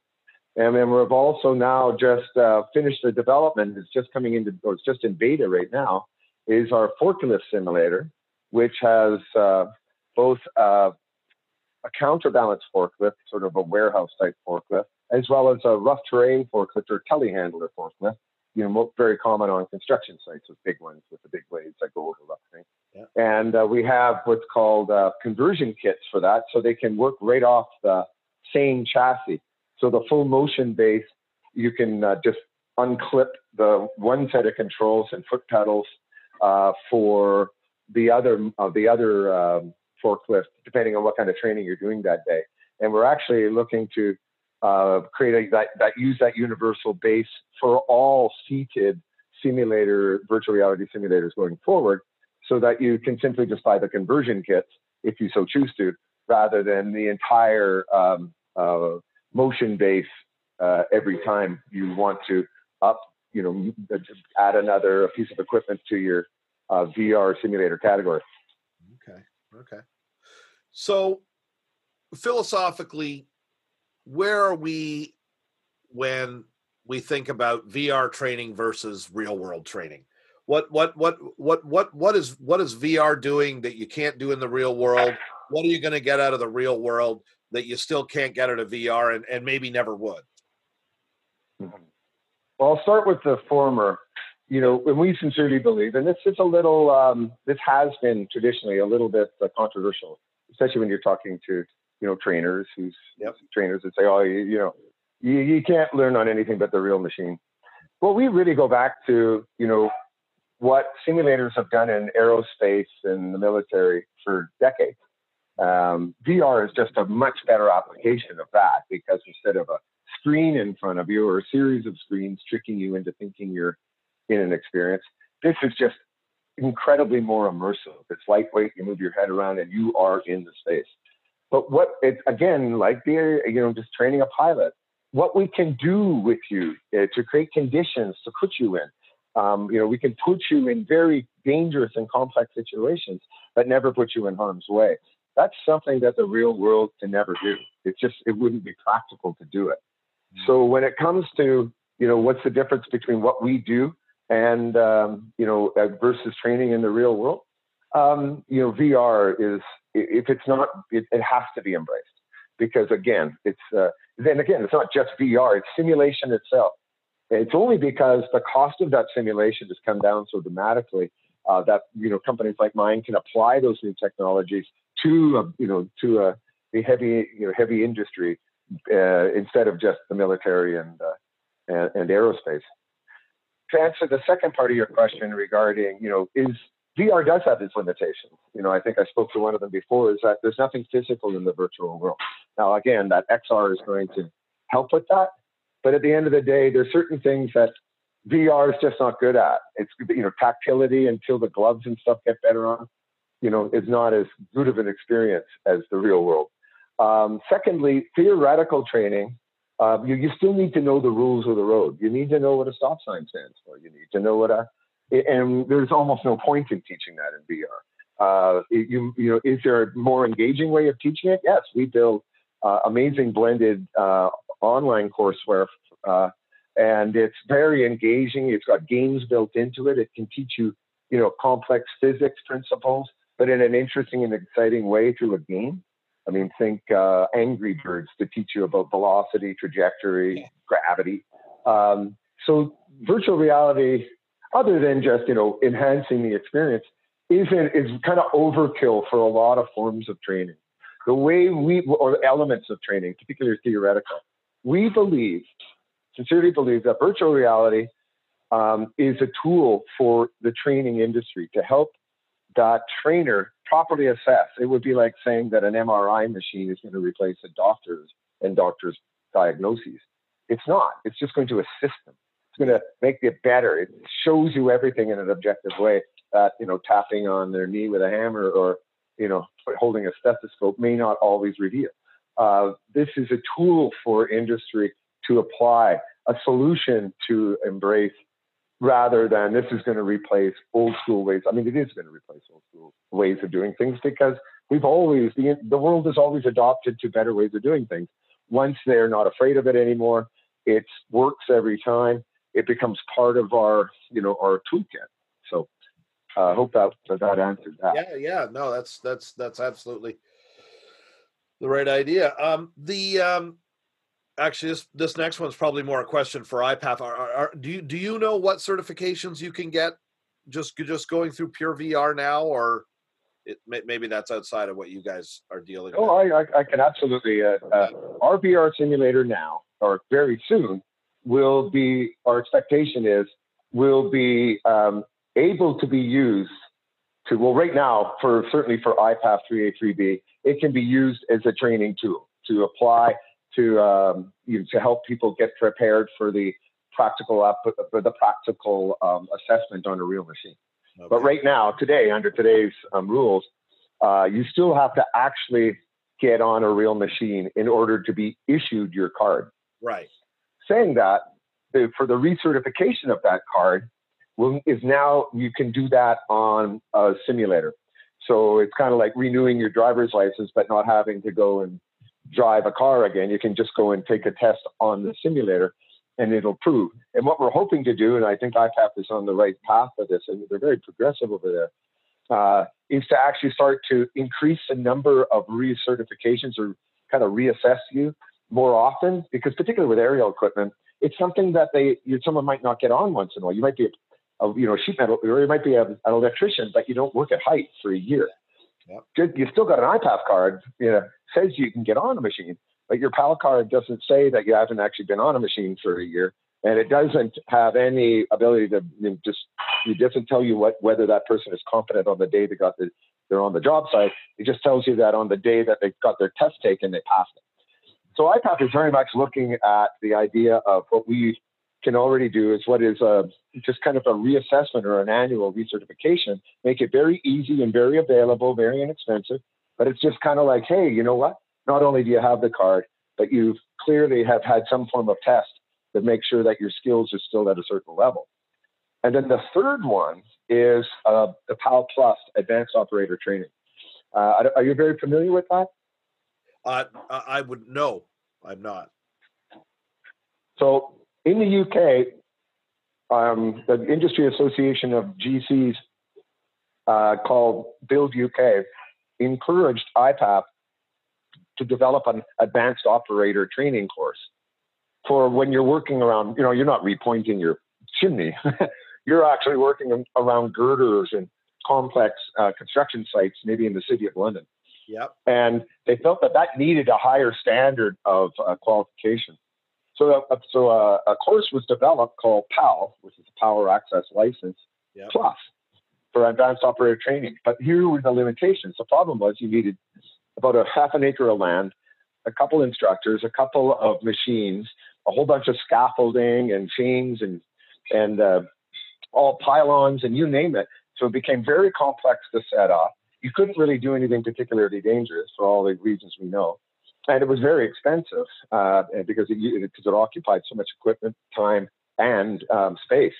And then we've also now just uh, finished the development. It's just coming into, or it's just in beta right now, is our forklift simulator, which has uh, both uh, a counterbalance forklift, sort of a warehouse type forklift, as well as a rough terrain forklift or telehandler forklift, you know, very common on construction sites with big ones with the big blades that go over rough thing. Yeah. And uh, we have what's called uh, conversion kits for that, so they can work right off the same chassis. So the full motion base, you can uh, just unclip the one set of controls and foot pedals uh, for the other the other um, forklift, depending on what kind of training you're doing that day. And we're actually looking to uh, create a, that, that use that universal base for all seated simulator, virtual reality simulators going forward, so that you can simply just buy the conversion kits if you so choose to, rather than the entire um, uh, motion base uh, every time you want to up, you know, add another piece of equipment to your uh, VR simulator category. Okay. Okay. So philosophically, where are we when we think about VR training versus real world training? What what what what what what is what is VR doing that you can't do in the real world? What are you going to get out of the real world that you still can't get out of VR and, and maybe never would? Mm-hmm. Well, I'll start with the former. You know, when we sincerely believe, and this is a little, um, this has been traditionally a little bit uh, controversial, especially when you're talking to you know, trainers who's yep. trainers that say, oh, you, you know, you, you can't learn on anything but the real machine. Well, we really go back to, you know, what simulators have done in aerospace and the military for decades. Um, VR is just a much better application of that because instead of a screen in front of you or a series of screens tricking you into thinking you're in an experience, this is just incredibly more immersive. It's lightweight. You move your head around and you are in the space. But what it's again like the you know just training a pilot. What we can do with you uh, to create conditions to put you in. Um, you know, we can put you in very dangerous and complex situations, but never put you in harm's way. That's something that the real world can never do. It just it wouldn't be practical to do it. So when it comes to you know what's the difference between what we do and um, you know uh, versus training in the real world, um, you know VR is if it's not it, it, has to be embraced because again it's uh, then again it's not just VR it's simulation itself. It's only because the cost of that simulation has come down so dramatically uh, that you know companies like mine can apply those new technologies to a, you know to a, a heavy you know heavy industry uh, instead of just the military and, uh, and, and aerospace. To answer the second part of your question regarding you know is VR does have its limitations. You know, I think I spoke to one of them before. Is that there's nothing physical in the virtual world. Now, again, that XR is going to help with that, but at the end of the day, there's certain things that VR is just not good at. It's you know tactility until the gloves and stuff get better on you know, is not as good of an experience as the real world. Um, secondly, theoretical training, uh, you, you still need to know the rules of the road. You need to know what a stop sign stands for. You need to know what a, and there's almost no point in teaching that in VR. Uh, you, you know, is there a more engaging way of teaching it? Yes, we build uh, amazing blended uh, online courseware, uh, and it's very engaging. It's got games built into it. It can teach you, you know, complex physics principles but in an interesting and exciting way through a game. I mean, think uh, Angry Birds to teach you about velocity, trajectory, yeah. gravity. Um, so virtual reality, other than just you know enhancing the experience, isn't is kind of overkill for a lot of forms of training. The way we or elements of training, particularly theoretical, we believe, sincerely believe that virtual reality um, is a tool for the training industry to help that trainer properly assess. It would be like saying that an MRI machine is going to replace a doctor's and doctor's diagnoses. It's not. It's just going to assist them. It's going to make it better. It shows you everything in an objective way that, you know, tapping on their knee with a hammer or, you know, holding a stethoscope may not always reveal. Uh, this is a tool for industry to apply, a solution to embrace rather than this is going to replace old school ways. I mean, it is going to replace old school ways of doing things because we've always, the, the world has always adopted to better ways of doing things. Once they're not afraid of it anymore, it works every time. It becomes part of our, you know, our toolkit. So I uh, hope that that answered that. Yeah, yeah, no, that's that's that's absolutely the right idea. Um, the um, actually this this next one's probably more a question for IPAF. Are, are, do you do you know what certifications you can get just just going through pure VR now, or it, maybe that's outside of what you guys are dealing oh, with? Oh, I, I can absolutely. Uh, uh, our VR simulator now, or very soon, will be. Our expectation is will be um, able to be used to well right now for certainly for IPAF 3A3B, it can be used as a training tool to apply to um, you know, to help people get prepared for the practical for the practical um, assessment on a real machine. Okay. But right now, today, under today's um, rules, uh, you still have to actually get on a real machine in order to be issued your card. Right. Saying that, for the recertification of that card, will, is now you can do that on a simulator. So it's kind of like renewing your driver's license, but not having to go and drive a car again. You can just go and take a test on the simulator and it'll prove. And what we're hoping to do, and I think IPAF is on the right path for this, and they're very progressive over there, uh, is to actually start to increase the number of recertifications or kind of reassess you more often, because particularly with aerial equipment, it's something that they you, someone might not get on once in a while. You might be a, a you know sheet metal, or you might be a, an electrician, but you don't work at height for a year. Yep. You still got an IPAF card, you know, says you can get on a machine, but your PAL card doesn't say that you haven't actually been on a machine for a year, and it doesn't have any ability to you know, just It doesn't tell you what whether that person is competent on the day they got the, they're on the job site. It just tells you that on the day that they got their test taken, they passed it. So IPAF is very much looking at the idea of what we can already do is what is a, just kind of a reassessment or an annual recertification, make it very easy and very available, very inexpensive. But it's just kind of like, hey, you know what? Not only do you have the card, but you clearly have had some form of test that makes sure that your skills are still at a certain level. And then the third one is uh, the PAL Plus Advanced Operator Training. Uh, are you very familiar with that? Uh, I would no, I'm not. So in the UK, um, the industry association of GCs uh, called Build UK encouraged IPAF to develop an advanced operator training course for when you're working around, you know, you're not repointing your chimney. you're actually working around girders and complex uh, construction sites, maybe in the city of London. Yep. And they felt that that needed a higher standard of uh, qualification. So, uh, so uh, a course was developed called PAL, which is a Power Access License yep. Plus for advanced operator training. But here were the limitations. The problem was you needed about a half an acre of land, a couple instructors, a couple of machines, a whole bunch of scaffolding and chains and and uh, all pylons and you name it. So it became very complex to set up. You couldn't really do anything particularly dangerous for all the reasons we know and it was very expensive uh, because it, because it occupied so much equipment, time, and um, space.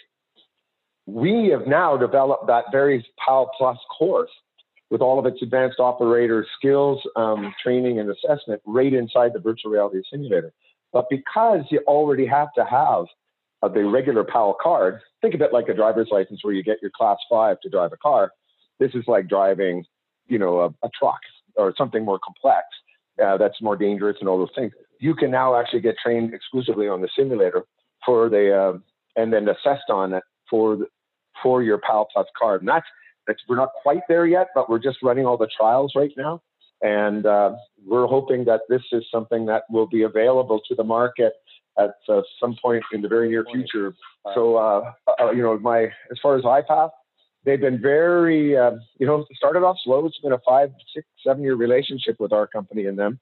We have now developed that very PAL Plus course with all of its advanced operator skills, um, training, and assessment right inside the virtual reality simulator. But because you already have to have uh, the regular PAL card, think of it like a driver's license where you get your class five to drive a car. This is like driving, you know, a, a truck or something more complex uh, that's more dangerous and all those things. You can now actually get trained exclusively on the simulator for the uh, and then assessed on it for the, for your PAL Plus card. And that's that's we're not quite there yet, but we're just running all the trials right now, and uh, we're hoping that this is something that will be available to the market at uh, some point in the very near future. So uh, uh, you know, my as far as IPAF, they've been very, uh, you know, started off slow. It's been a five, six, seven year relationship with our company and them.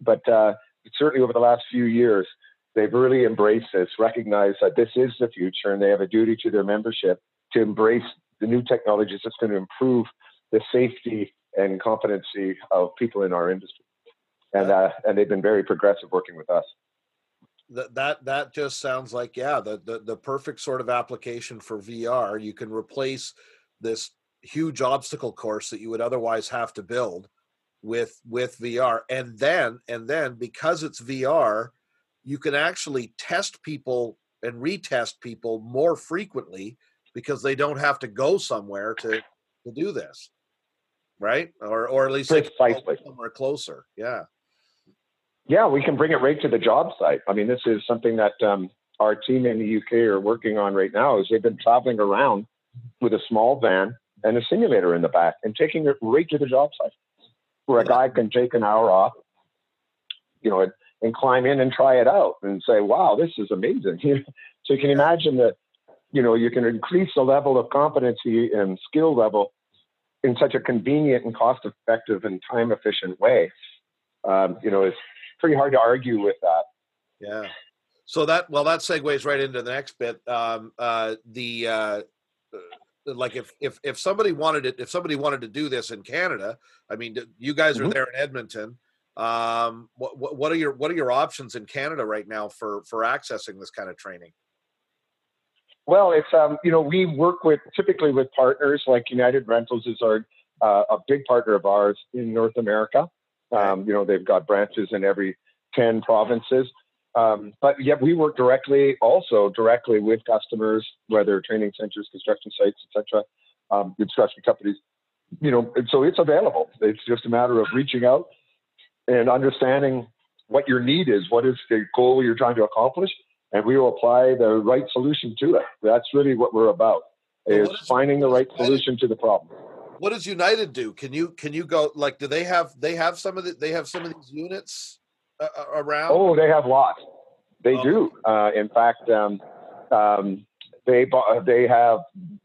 But uh, certainly over the last few years, they've really embraced this, recognized that this is the future, and they have a duty to their membership to embrace the new technologies that's going to improve the safety and competency of people in our industry. And, uh, and they've been very progressive working with us that that that just sounds like yeah the, the the perfect sort of application for VR. You can replace this huge obstacle course that you would otherwise have to build with with VR and then and then because it's VR you can actually test people and retest people more frequently because they don't have to go somewhere to to do this right? Or or at least somewhere closer yeah yeah we can bring it right to the job site i mean this is something that um, our team in the uk are working on right now is they've been traveling around with a small van and a simulator in the back and taking it right to the job site where a guy can take an hour off, you know, and, and climb in and try it out and say, wow, this is amazing. so you can imagine that, you know, you can increase the level of competency and skill level in such a convenient and cost effective and time efficient way. Um, you know, it's pretty hard to argue with that. Yeah. So that well, that segues right into the next bit. Um, uh, the uh, like if if if somebody wanted it if somebody wanted to do this in canada i mean you guys are mm-hmm. there in edmonton um what, what are your what are your options in canada right now for for accessing this kind of training well it's um you know we work with typically with partners like united rentals is our uh, a big partner of ours in north america um you know they've got branches in every 10 provinces um, but yet we work directly, also directly with customers, whether training centers, construction sites, etc., um, construction companies. You know, so it's available. It's just a matter of reaching out and understanding what your need is, what is the goal you're trying to accomplish, and we will apply the right solution to it. That's really what we're about: is, is finding the right solution to the problem. What does United do? Can you can you go like? Do they have they have some of the they have some of these units? uh, around? Oh, they have lots. They oh. do. Uh, in fact, um, um, they they have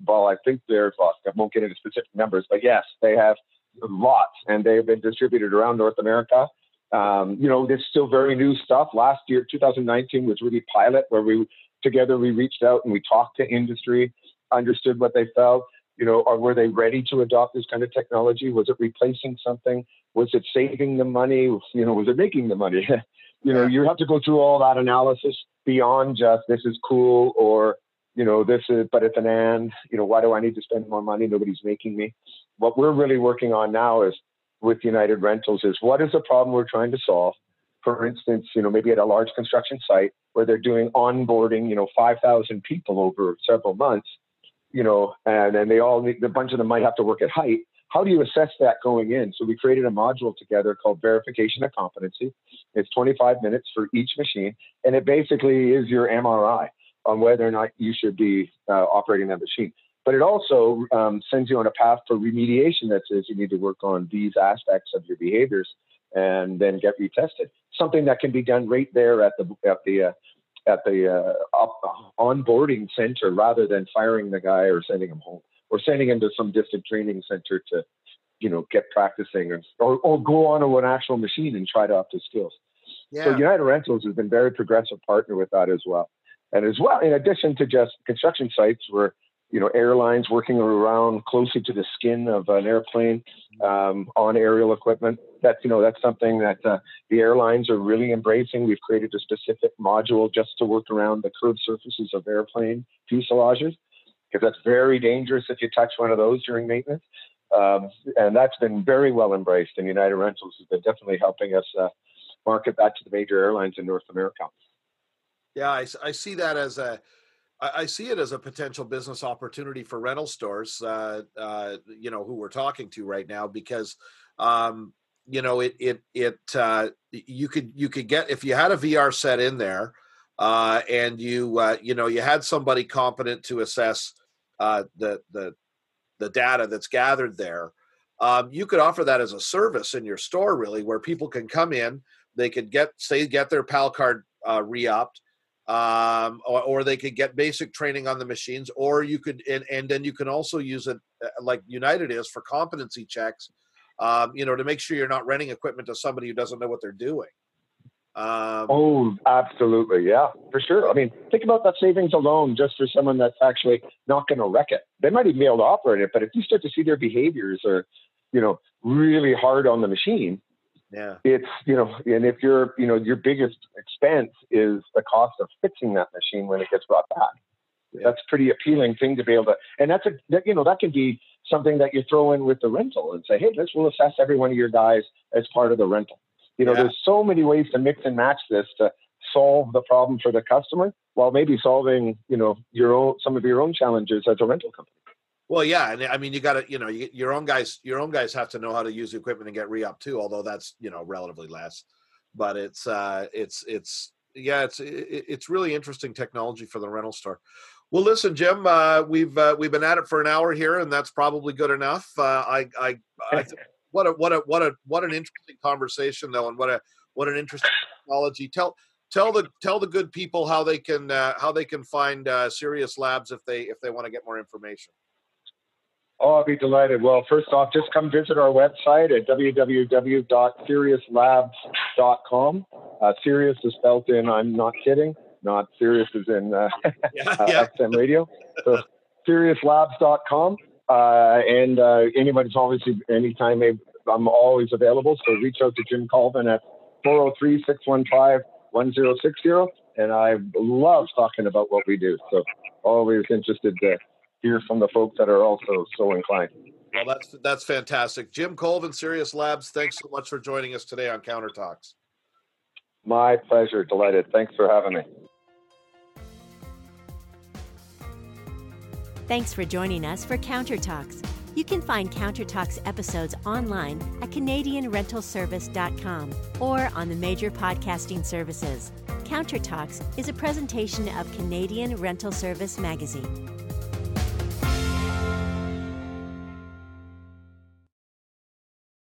well, I think there's, well, I won't get into specific numbers, but yes, they have lots and they've been distributed around North America. Um, you know, there's still very new stuff. Last year, 2019 was really pilot where we together we reached out and we talked to industry, understood what they felt. You know, or were they ready to adopt this kind of technology? Was it replacing something? Was it saving them money? You know, was it making the money? you know, you have to go through all that analysis beyond just this is cool or you know, this is, but it's an and, you know, why do I need to spend more money? Nobody's making me. What we're really working on now is with United Rentals is what is the problem we're trying to solve? For instance, you know, maybe at a large construction site where they're doing onboarding, you know, 5,000 people over several months, you know, and then they all need, a bunch of them might have to work at height. How do you assess that going in? So we created a module together called verification of competency. It's 25 minutes for each machine, and it basically is your MRI on whether or not you should be uh, operating that machine. But it also um, sends you on a path for remediation that says you need to work on these aspects of your behaviors and then get retested. Something that can be done right there at the at the uh, at the uh, up, onboarding center rather than firing the guy or sending him home or sending him to some distant training center to you know get practicing or, or, or go on to an actual machine and try to up his skills. Yeah. So United Rentals has been very progressive partner with that as well. And as well, in addition to just construction sites where, you know, airlines working around closer to the skin of an airplane um, on aerial equipment. That's, you know, that's something that uh, the airlines are really embracing. We've created a specific module just to work around the curved surfaces of airplane fuselages because that's very dangerous if you touch one of those during maintenance. Um, and that's been very well embraced. And United Rentals has been definitely helping us uh, market that to the major airlines in North America. Yeah, I, I see that as a I see it as a potential business opportunity for rental stores, uh, uh, you know, who we're talking to right now, because, um, you know, it it it uh, you could you could get if you had a VR set in there, uh, and you uh, you know you had somebody competent to assess uh, the the the data that's gathered there, um, you could offer that as a service in your store, really, where people can come in, they could get say get their PAL card re-upped um, or, or, they could get basic training on the machines, or you could, and, and then you can also use it uh, like United is for competency checks, um, you know, to make sure you're not renting equipment to somebody who doesn't know what they're doing. Um, oh, absolutely, yeah, for sure. I mean, think about that savings alone just for someone that's actually not going to wreck it. They might even be able to operate it, but if you start to see their behaviors are, you know, really hard on the machine, yeah. It's, you know, and if you're, you know, your biggest expense is the cost of fixing that machine when it gets brought back. Yeah. That's pretty appealing thing to be able to, and that's a, that, you know, that can be something that you throw in with the rental and say, hey, this will assess every one of your guys as part of the rental. You know, yeah. there's so many ways to mix and match this to solve the problem for the customer while maybe solving, you know, your own, some of your own challenges as a rental company. Well, yeah, and I mean, you got to, you know, you, your own guys, your own guys have to know how to use the equipment and get re-up too. Although that's, you know, relatively less, but it's, uh, it's, it's, yeah, it's, it, it's really interesting technology for the rental store. Well, listen, Jim, uh, we've uh, we've been at it for an hour here, and that's probably good enough. Uh, I, I, I what a what a what a what an interesting conversation though, and what a what an interesting technology. Tell tell the tell the good people how they can uh, how they can find uh, Serious Labs if they if they want to get more information. Oh, I'll be delighted. Well, first off, just come visit our website at www.seriouslabs.com. Uh, Serious is spelled in, I'm not kidding, not Sirius is in uh, yeah, uh, yeah. XM radio. So siriuslabs.com. Uh, and uh, anybody's always, anytime I'm always available. So reach out to Jim Colvin at 403 615 1060. And I love talking about what we do. So always interested to hear from the folks that are also so inclined. Well, that's that's fantastic. Jim Colvin, Serious Labs, thanks so much for joining us today on Counter Talks. My pleasure. Delighted. Thanks for having me. Thanks for joining us for Counter Talks. You can find Counter Talks episodes online at CanadianRentalService.com or on the major podcasting services. Counter Talks is a presentation of Canadian Rental Service Magazine.